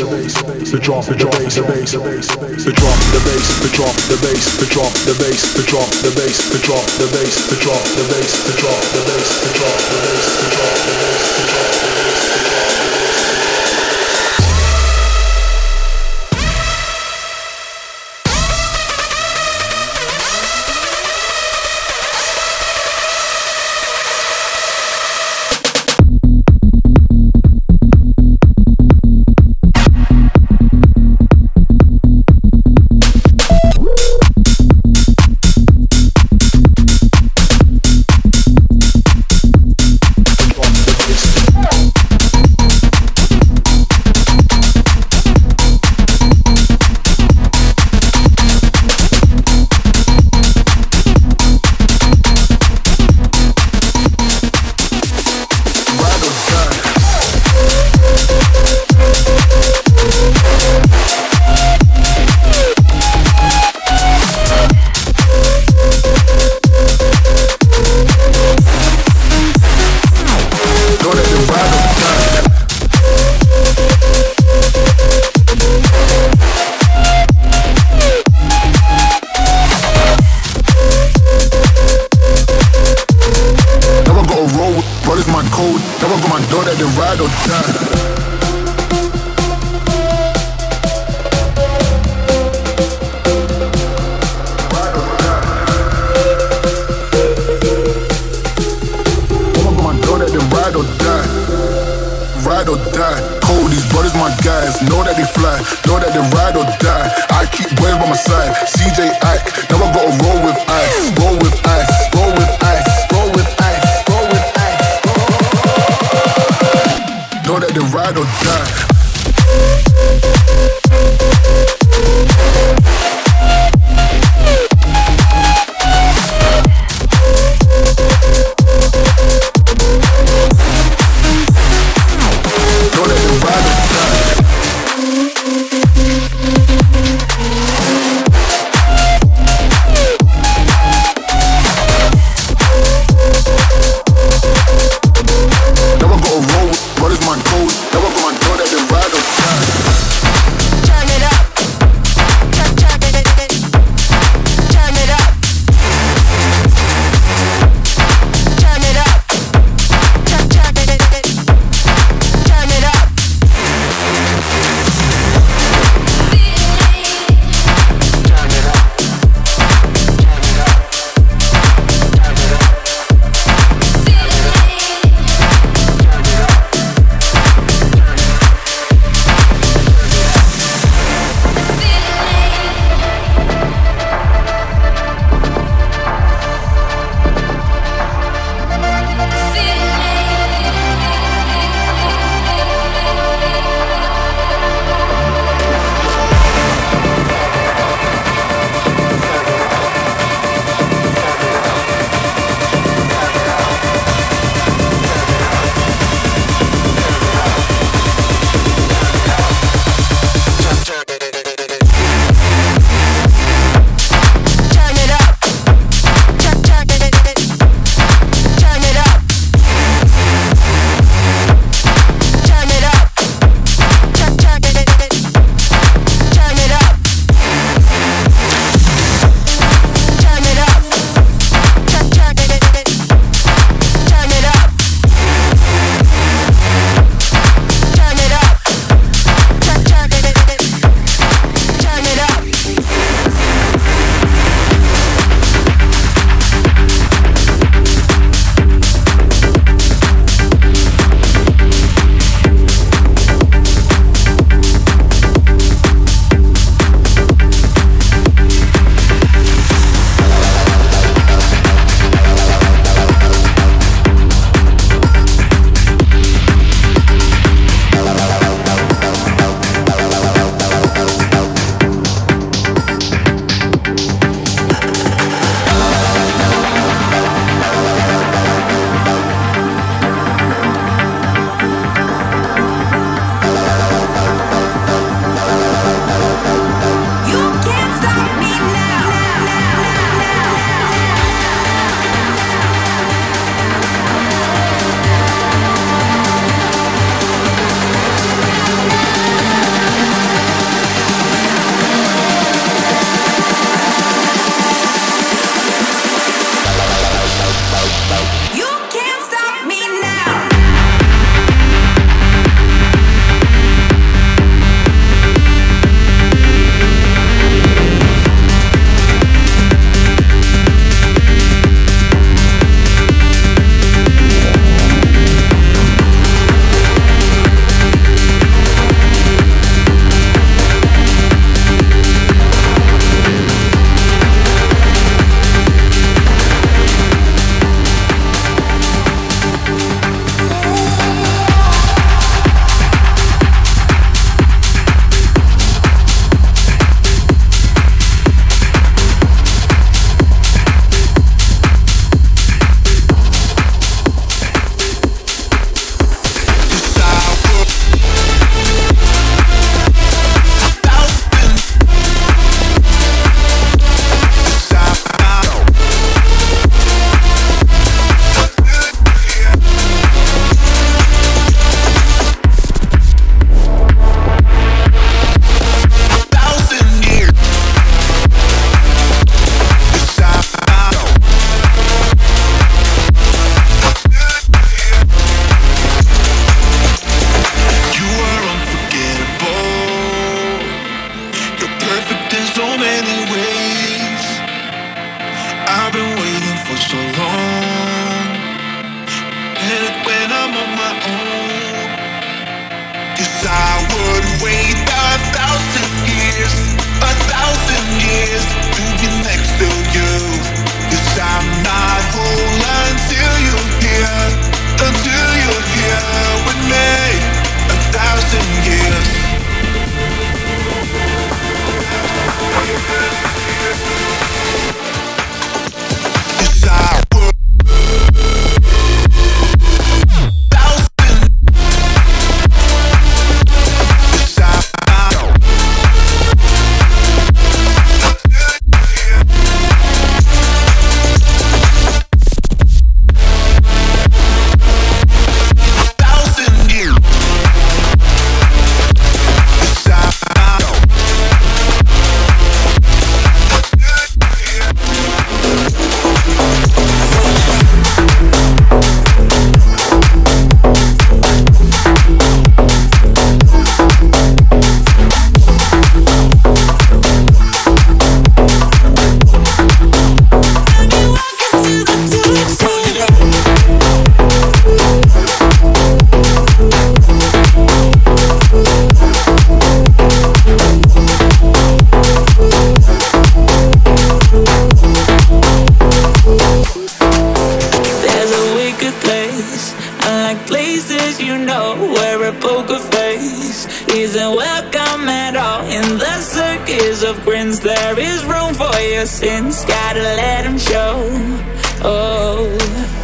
the bass, the drop, the drop, the bass, the bass, the drop, the bass, the drop, the bass, the drop, the bass, the drop, the bass, the drop, the bass, the drop, the bass, the drop, the bass, the drop, the bass, the drop, the bass, the drop, the bass, the drop. Brothers. Know that they fly. Know that they ride or die. I keep boys by my side. CJ Ike. Now I gotta roll with ice. Roll with ice. Roll with ice. Roll with ice. Roll with ice. Know that they ride or die. years of grins. There is room for your sins Gotta let them show. Oh.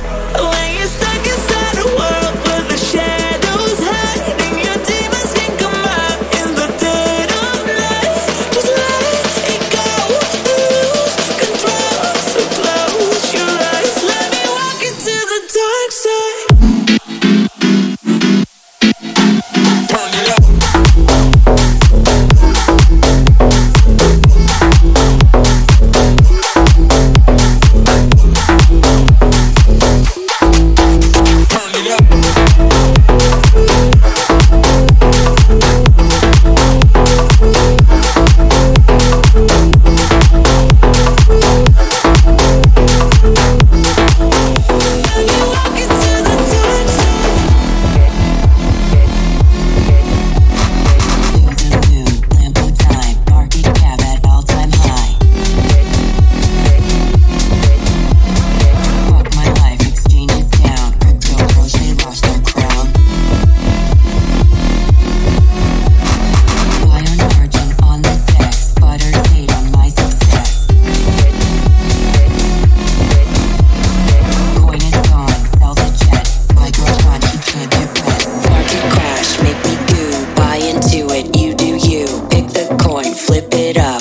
esperar.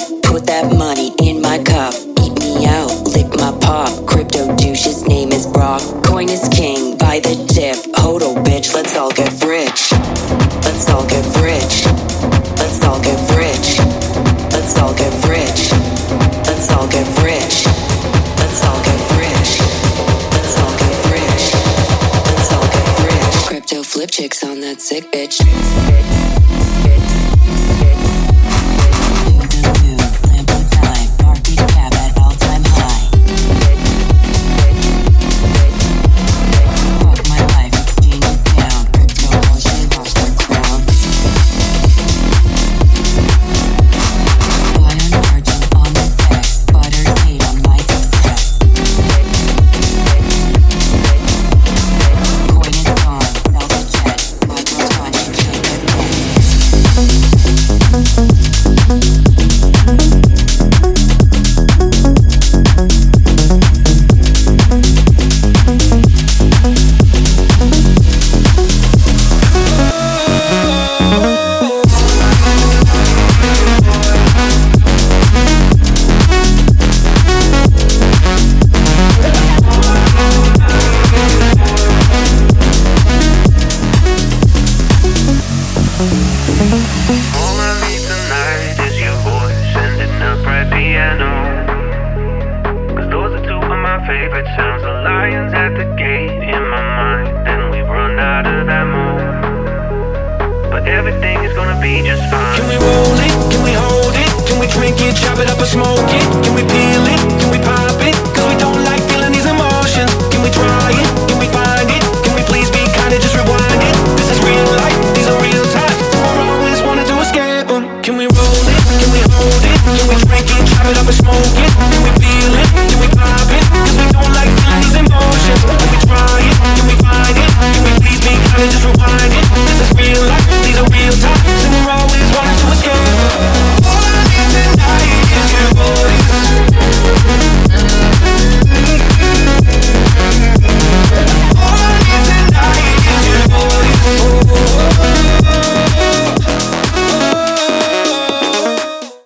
be just fine. Can we roll it? Can we hold it? Can we drink it, chop it up and smoke it? Can we peel it? Can we pop it? Cause we don't like feeling these emotions. Can we try it? Can we find it? Can we please be kind and just rewind it? This is real life, these are real times. We're always wanted to escape them. Can we roll it? Can we hold it? Can we drink it, chop it up and smoke it?